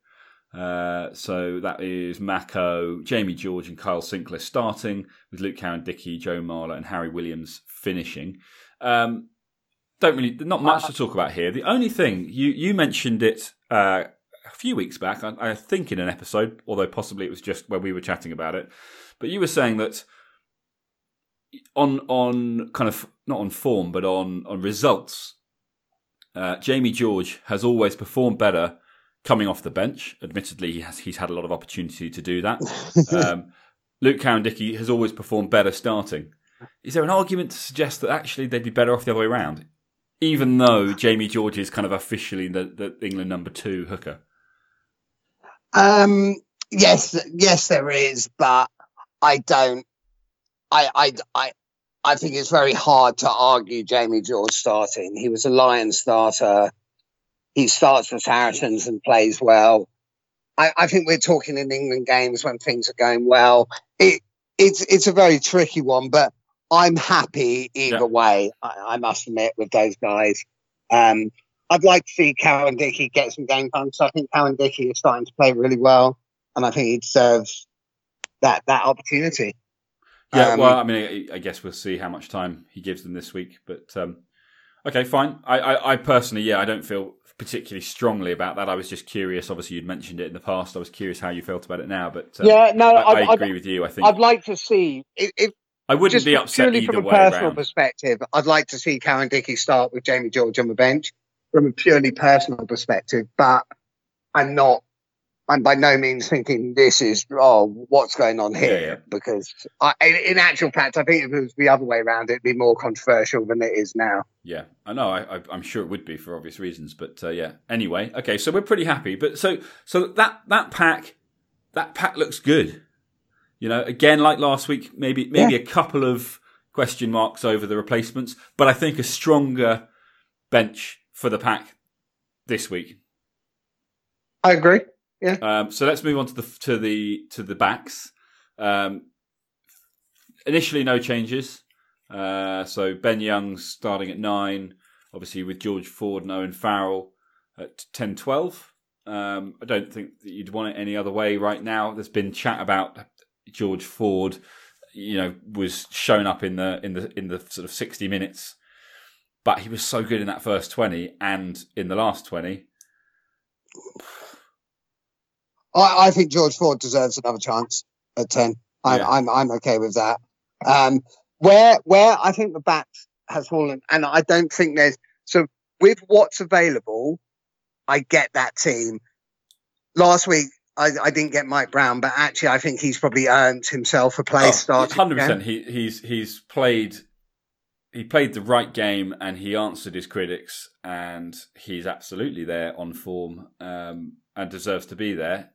Uh, so that is Mako, Jamie George, and Kyle Sinckler starting with Luke Cowan-Dickie, Joe Marler, and Harry Williams finishing. Um, don't really, not much to talk about here. The only thing you you mentioned it uh, a few weeks back, I, I, think in an episode, although possibly it was just where we were chatting about it. But you were saying that on on kind of not on form, but on on results, uh, Jamie George has always performed better coming off the bench. Admittedly, he has, he's had a lot of opportunity to do that. um, Luke Cowan-Dickie has always performed better starting. Is there an argument to suggest that actually they'd be better off the other way around? Even though Jamie George is kind of officially the, the England number two hooker? Um, yes, yes, there is, but I don't. I, I, I, I think it's very hard to argue Jamie George starting. He was a Lion starter. He starts for Saracens and plays well. I, I think we're talking in England games when things are going well. It, it's it's a very tricky one, but I'm happy either yeah. way. I, I, must admit with those guys. Um, I'd like to see Cowan-Dickie get some game time. So I think Cowan-Dickie is starting to play really well, and I think he deserves that that opportunity. Yeah, um, well, I mean, I guess we'll see how much time he gives them this week. But um, okay, fine. I, I, I, personally, yeah, I don't feel particularly strongly about that. I was just curious. Obviously, you'd mentioned it in the past. I was curious how you felt about it now. But um, yeah, no, I, I agree with you. I think I'd like to see if, I wouldn't Just be upset purely from a personal around. perspective. I'd like to see Cowan-Dickie start with Jamie George on the bench from a purely personal perspective, but I'm not. I'm by no means thinking this is oh what's going on here yeah, yeah. because I, in, in, actual fact I think if it was the other way around it'd be more controversial than it is now. Yeah, I know. I, am sure it would be for obvious reasons, but uh, yeah. Anyway, okay, so we're pretty happy. But so so that that pack that pack looks good. You know, again, like last week, maybe maybe yeah. a couple of question marks over the replacements, but I think a stronger bench for the pack this week. I agree. Yeah. Um, so let's move on to the to the to the backs. Um, initially, no changes. Uh, so Ben Youngs starting at nine, obviously with George Ford and Owen Farrell at 10 12. Um, I don't think that you'd want it any other way right now. There's been chat about George Ford, you know, was shown up in the in the in the sort of sixty minutes, but he was so good in that first twenty and in the last twenty. I, I think George Ford deserves another chance at ten. I'm yeah. I'm, I'm okay with that. Um, where where I think the back has fallen, and I don't think there's so with what's available. I get that team. Last week, I, I, didn't get Mike Brown, but actually, I think he's probably earned himself a place oh, starting. Hundred percent. He, he's he's played he played the right game and he answered his critics, and he's absolutely there on form um, and deserves to be there.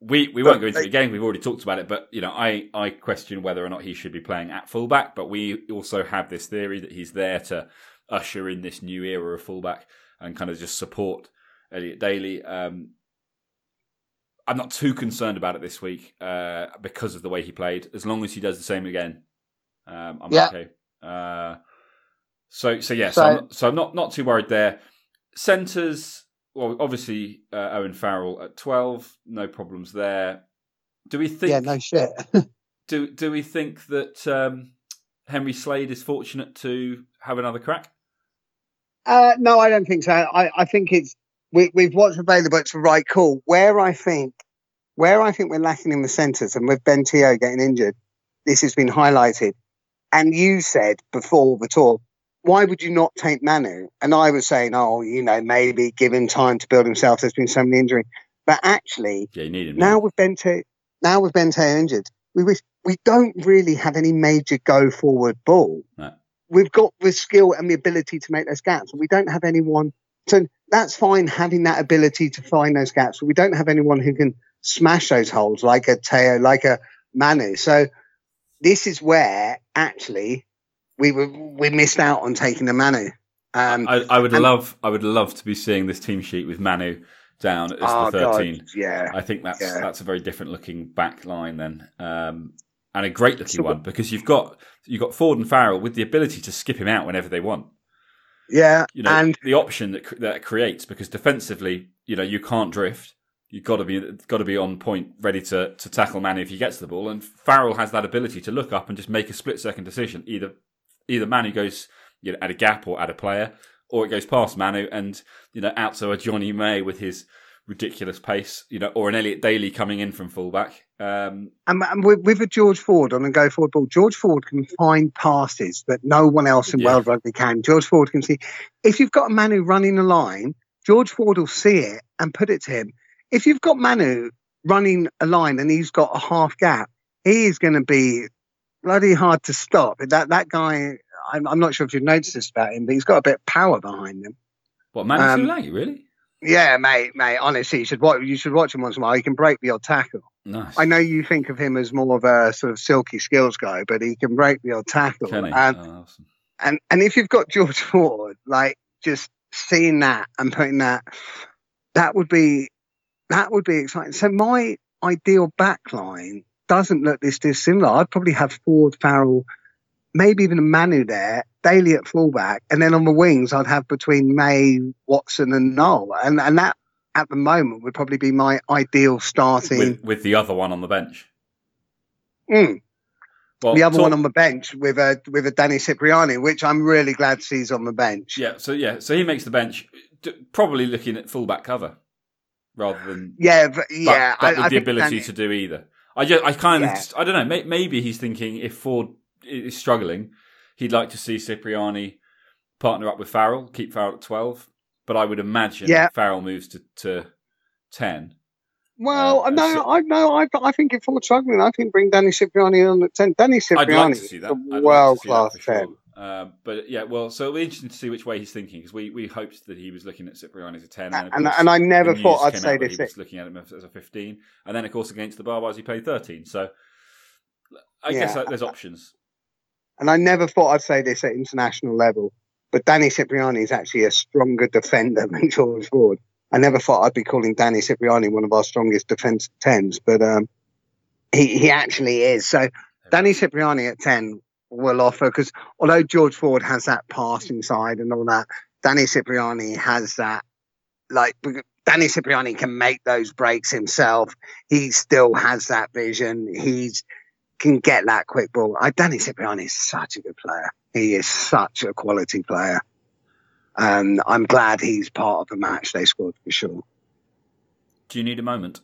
We we won't go into it again. We've already talked about it, but you know, I I question whether or not he should be playing at fullback. But we also have this theory that he's there to usher in this new era of fullback and kind of just support Elliot Daly. Um, I'm not too concerned about it this week uh, because of the way he played. As long as he does the same again, um, I'm Yeah. okay. Uh, so so yeah, so, So- I'm, not, so I'm not not too worried there. Centers, well, obviously uh, Owen Farrell at 12, no problems there. Do we think? yeah, no shit. Do do we think that um, Henry Slade is fortunate to have another crack? Uh, no, I don't think so. I, I think it's we, we've what's available. It's the right call. Where I think, where I think we're lacking in the centres, and with Ben Te'o getting injured, this has been highlighted. And you said before the tour, why would you not take Manu? And I was saying, oh, you know, maybe give him time to build himself. There's been so many injuries, but actually, Yeah, you need him now with Ben Te'o, now with Ben Te'o injured, we wish we don't really have any major go forward ball. No. We've got the skill and the ability to make those gaps, and we don't have anyone. So that's fine having that ability to find those gaps, but we don't have anyone who can smash those holes like a Te'o, like a Manu. So this is where actually we were we missed out on taking the Manu. Um, I, I would and- love, I would love to be seeing this team sheet with Manu down as oh, the God, thirteen. yeah. I think that's Yeah. that's a very different looking back line then, um, and a great looking So- one because you've got you've got Ford and Farrell with the ability to skip him out whenever they want. Yeah, You know, and the option that that creates because defensively, you know, you can't drift. You've got to be got to be on point, ready to to tackle Manu if he gets the ball. And Farrell has that ability to look up and just make a split second decision. Either either Manu goes you know at a gap or at a player, or it goes past Manu and you know out to a Jonny May with his ridiculous pace, you know, or an Elliot Daly coming in from fullback. Um, And, and with, with a George Ford on a go forward ball, George Ford can find passes that no one else in Yeah. world rugby can. George Ford can see. If you've got a man Manu running a line, George Ford will see it and put it to him. If you've got Manu running a line and he's got a half gap, he is going to be bloody hard to stop. That that guy, I'm, I'm not sure if you've noticed this about him, but he's got a bit of power behind him. what Manu Um, Tuilagi, really? Yeah, mate, mate. Honestly, you should watch. You should watch him once in a while. He can break the odd tackle. Nice. I know you think of him as more of a sort of silky skills guy, but he can break the odd tackle. And, Oh, awesome. and and if you've got George Ford, like just seeing that and putting that, that would be that would be exciting. So my ideal backline doesn't look this dissimilar. I'd probably have Ford, Farrell, maybe even a Manu there, Daly at fullback, and then on the wings I'd have between May, Watson, and Nowell, and and that at the moment would probably be my ideal starting. With, with the other one on the bench. Mm. Well, the other talk- one on the bench with a with a Danny Cipriani, which I'm really glad to see he's on the bench. Yeah, so yeah, so he makes the bench, probably looking at fullback cover rather than yeah, but, but, yeah. but I, with I the ability Danny- to do either. I just, I kind of, Yeah. just, I don't know. May, maybe he's thinking if Ford is struggling, he'd like to see Cipriani partner up with Farrell, keep Farrell at twelve. But I would imagine Yeah. Farrell moves to, to ten. Well, Uh, no, so- I no, I, I think if Ford's struggling, I think bring Danny Cipriani on at ten. Danny Cipriani, I'd like to see that. a I'd like to world that class ten. sure. Um, but yeah, well, so it'll be interesting to see which way he's thinking because we, we hoped that he was looking at Cipriani as a ten, and, And, and I never thought I'd say this. He was looking at him as a 15, and then of course against the Baa-Baas he played 13. So I guess Yeah. like, there's options. And I never thought I'd say this at international level, but Danny Cipriani is actually a stronger defender than George Ford. I never thought I'd be calling Danny Cipriani one of our strongest defence tens, but um, he he actually is. So Danny Cipriani at 10 will offer because although George Ford has that passing side and all that, Danny Cipriani has that like Danny Cipriani can make those breaks himself. He still has that vision. He's can get that quick ball. I, Danny Cipriani is such a good player. He is such a quality player. And I'm glad he's part of the match they scored for sure. Do you need a moment?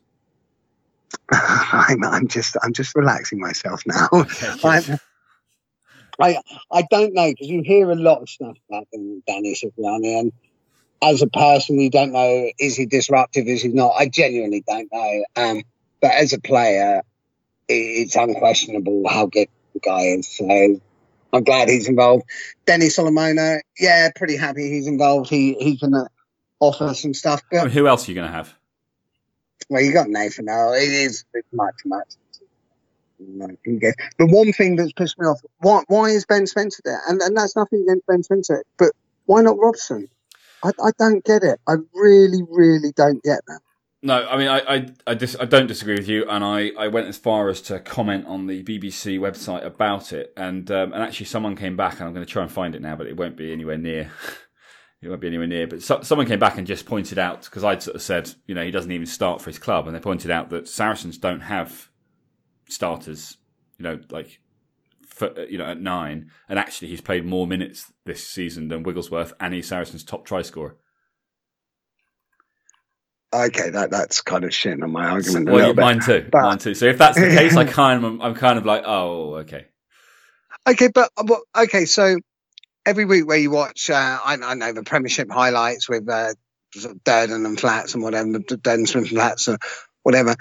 I'm, I'm just I'm just relaxing myself now. Okay, I. I I don't know because you hear a lot of stuff about Danny Cipriani, and as a person, you don't know is he disruptive, is he not? I genuinely don't know. Um, but as a player, it's unquestionable how good the guy is. So I'm glad he's involved. Denny Solomona, yeah, pretty happy he's involved. He he can uh, offer some stuff. I mean, who else are you going to have? well, you got Nathan now. It is it's much, much. No, you get- The one thing that's pissed me off, why, why is Ben Spencer there? And, and that's nothing against Ben Spencer, but why not Robson? I, I don't get it. I really, really don't get that. No, I mean, I I I, dis- I don't disagree with you, and I, I went as far as to comment on the BBC website about it, and um, and actually someone came back, and I'm going to try and find it now, but it won't be anywhere near. it won't be anywhere near. But so, someone came back and just pointed out because I'd sort of said, you know, he doesn't even start for his club, and they pointed out that Saracens don't have starters, you know, like for, you know at nine, and actually he's played more minutes this season than Wigglesworth, and he's Saracens' top try scorer. Okay, that that's kind of shit on my argument. Well, mine too, but, mine too. So if that's the case, I kind of I'm kind of like, oh, okay. Okay, but okay, so every week where you watch, uh, I, I, know the Premiership highlights with uh, Durden and Flats and whatever, Durden Smith and Flats or whatever.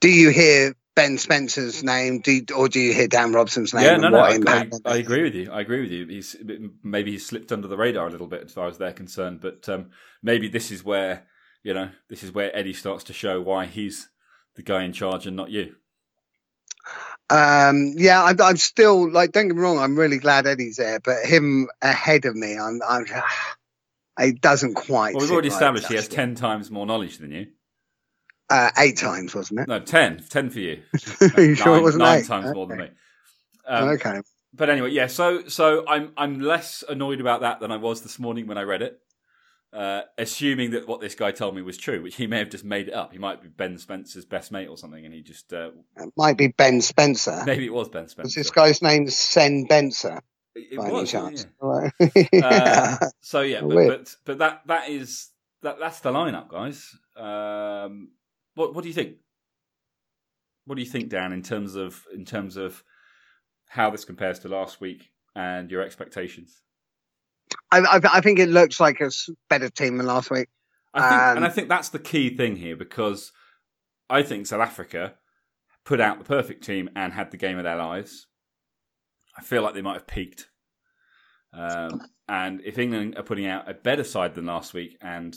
Do you hear Ben Spencer's name, do you, or do you hear Dan Robson's name? Yeah, no, no, I, I, I, agree with you. I agree with you. He's maybe he's slipped under the radar a little bit as far as they're concerned, but um, maybe this is where you know this is where Eddie starts to show why he's the guy in charge and not you. Um, yeah, I'm, I'm, still like. Don't get me wrong. I'm really glad Eddie's there, but him ahead of me, I'm. I'm it doesn't quite. Well, we've already established he has ten times more knowledge than you. Uh, eight times, wasn't it? No, ten. Ten for you. you sure it wasn't nine eight? times okay. more than me. Um, okay. But anyway, yeah. So, so I'm I'm less annoyed about that than I was this morning when I read it. Uh, assuming that what this guy told me was true, which he may have just made it up. He might be Ben Spencer's best mate or something, and he just uh, it might be Ben Spencer. Maybe it was Ben Spencer. Was this guy's name Sen Benser? It, it was, chance. Yeah. yeah. Uh, so yeah, but, but, but that that is that that's the lineup, guys. Um, what what do you think? What do you think, Dan, in terms of in terms of how this compares to last week and your expectations? I, I, I think it looks like a better team than last week. I think, um, and I think that's the key thing here because I think South Africa put out the perfect team and had the game of their lives. I feel like they might have peaked. Um, and if England are putting out a better side than last week and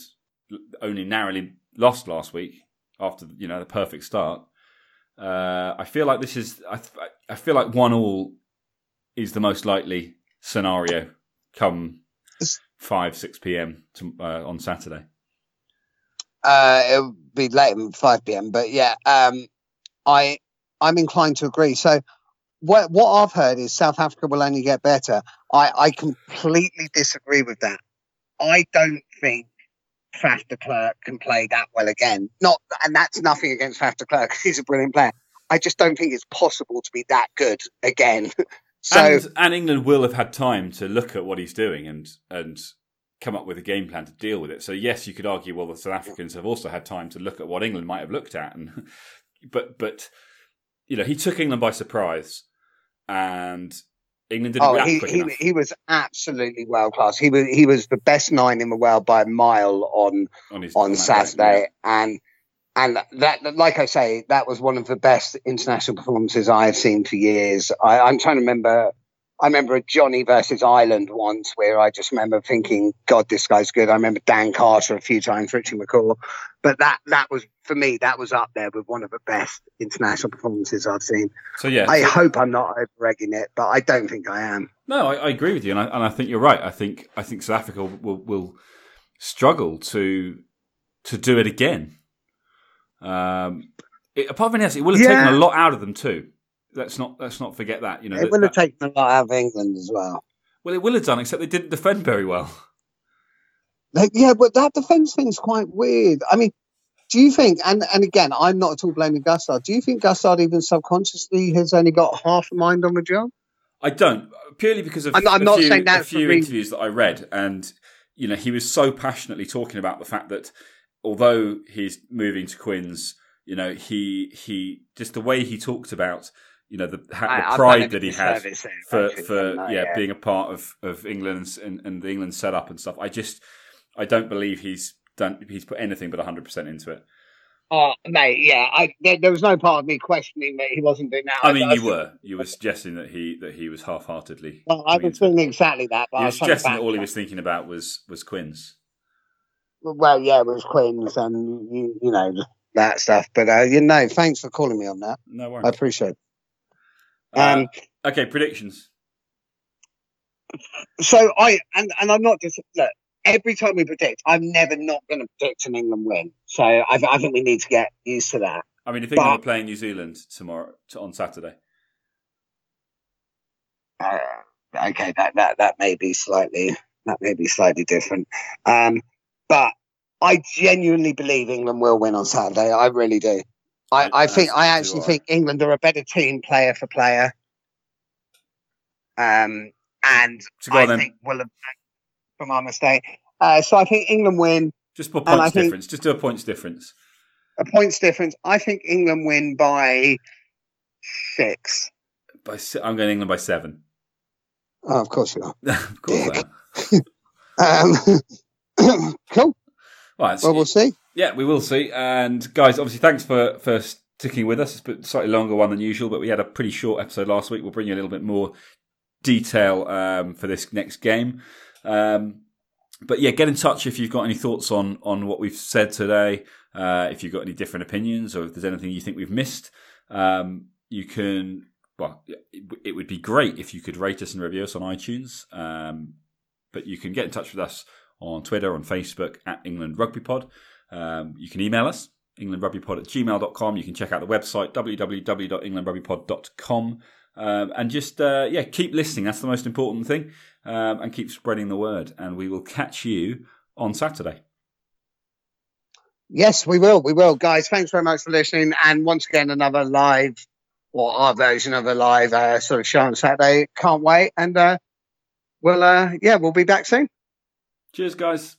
only narrowly lost last week, after you know the perfect start. Uh, I feel like this is. I, I feel like one all is the most likely scenario come five six p.m. To, uh, on Saturday. Uh, it'll be than five p.m. But yeah, um, I I'm inclined to agree. So what what I've heard is South Africa will only get better. I I completely disagree with that. I don't think Faf de Klerk can play that well again. Not, and that's nothing against Faf de Klerk. He's a brilliant player. I just don't think it's possible to be that good again. so, and, and, England will have had time to look at what he's doing and and come up with a game plan to deal with it. So yes, you could argue, well, the South Africans have also had time to look at what England might have looked at, and but but you know he took England by surprise, and England didn't oh, he, he, he, was absolutely world class. He was he was the best nine in the world by a mile on on, his, on Saturday, yeah. and and that like I say, that was one of the best international performances I have seen for years. I, I'm trying to remember I remember a Johnny versus Ireland once where I just remember thinking, God, this guy's good. I remember Dan Carter a few times, Richie McCaw. But that that was for me, that was up there with one of the best international performances I've seen. So yeah. I so, hope I'm not overegging it, but I don't think I am. No, I, I agree with you, and I, and I think you're right. I think I think South Africa will will struggle to to do it again. Um, it, apart from else, it will have yeah. taken a lot out of them too let's not let's not forget that. You know, it that, will have taken a lot out of England as well. Well, it will have done, except they didn't defend very well. Like, yeah, but that defence thing is quite weird. I mean, do you think? And and again, I'm not at all blaming Gustard. Do you think Gustard even subconsciously has only got half a mind on the job? I don't, purely because of I'm, I'm not few, saying that a few interviews that I read, and you know, he was so passionately talking about the fact that although he's moving to Quins, you know, he he just the way he talked about you know the, ha- the pride that he has for for yeah, yeah, being a part of of England's and, and the England setup and stuff. I just I don't believe he's done he's put anything but hundred percent into it. Oh, mate, yeah, I, there, there, was no part of me questioning that he wasn't doing that. I, I mean, I, you were, you were suggesting that he that he was half-heartedly. Well, I was thinking exactly that. But you were suggesting that all he was thinking about was was Quins. Well, yeah, it was Quins and you, you know that stuff. But uh, you know, thanks for calling me on that. No worries. I appreciate it. Um, okay, predictions. So I and and I'm not just look. every time we predict, I'm never not going to predict an England win. So I, I, think we need to get used to that. I mean, if England but, are playing New Zealand tomorrow on Saturday, uh, okay, that that that may be slightly that may be slightly different. Um, but I genuinely believe England will win on Saturday. I really do. I, I think I actually think England are a better team, player for player. Um, and I then. think will have from our mistake. Uh, so I think England win. Just for points difference. Just do a points difference. A points difference. I think England win by six. By I'm going England by seven. Oh, of course you are. of course um, cool. Right, well, we'll see. Yeah, we will see. And guys, obviously, thanks for for sticking with us. It's been a slightly longer one than usual, but we had a pretty short episode last week. We'll bring you a little bit more detail um, for this next game. Um, but yeah, get in touch if you've got any thoughts on on what we've said today. Uh, if you've got any different opinions, or if there's anything you think we've missed, um, you can. Well, it, it, would be great if you could rate us and review us on iTunes. Um, but you can get in touch with us on Twitter, on Facebook at England Rugby Pod. Um, you can email us englandrugbypod at gmail.com. You can check out the website www.englandrugbypod.com. Um, and just uh, yeah, keep listening. That's the most important thing, um, and keep spreading the word. And we will catch you on Saturday. Yes, we will. We will, guys. Thanks very much for listening. And once again, another live or our version of a live uh, sort of show on Saturday. Can't wait. And uh, we'll uh, yeah, we'll be back soon. Cheers, guys.